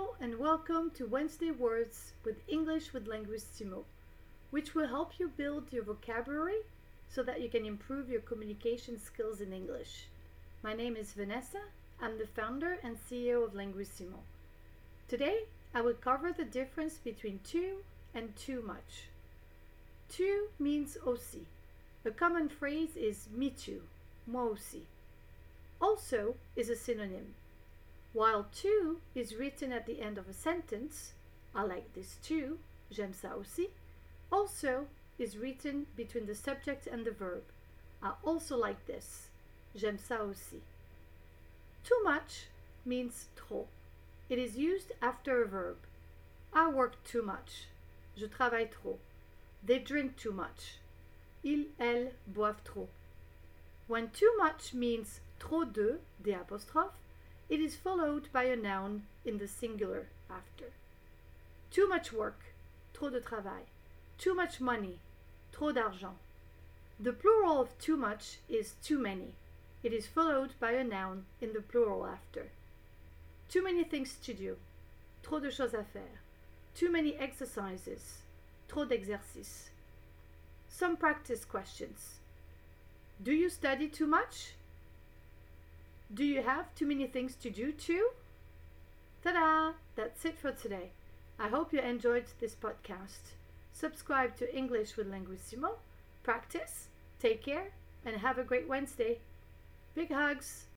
And welcome to Wednesday Words with English with Linguissimo, which will help you build your vocabulary so that you can improve your communication skills in English. My name is Vanessa. I'm the founder and CEO of Linguissimo. Today, I will cover the difference between too and too much. Too means aussi. A common phrase is me too, moi aussi. Also is a synonym. While too is written at the end of a sentence, I like this too, j'aime ça aussi, also is written between the subject and the verb. I also like this, j'aime ça aussi. Too much means trop. It is used after a verb. I work too much. Je travaille trop. They drink too much. Ils, elles boivent trop. When too much means trop de, the apostrophe, it is followed by a noun in the singular after. Too much work, trop de travail. Too much money, trop d'argent. The plural of too much is too many. It is followed by a noun in the plural after. Too many things to do, trop de choses à faire. Too many exercises, trop d'exercices. Some practice questions. Do you study too much? Do you have too many things to do too? Ta da! That's it for today. I hope you enjoyed this podcast. Subscribe to English with Linguissimo, practice, take care, and have a great Wednesday. Big hugs!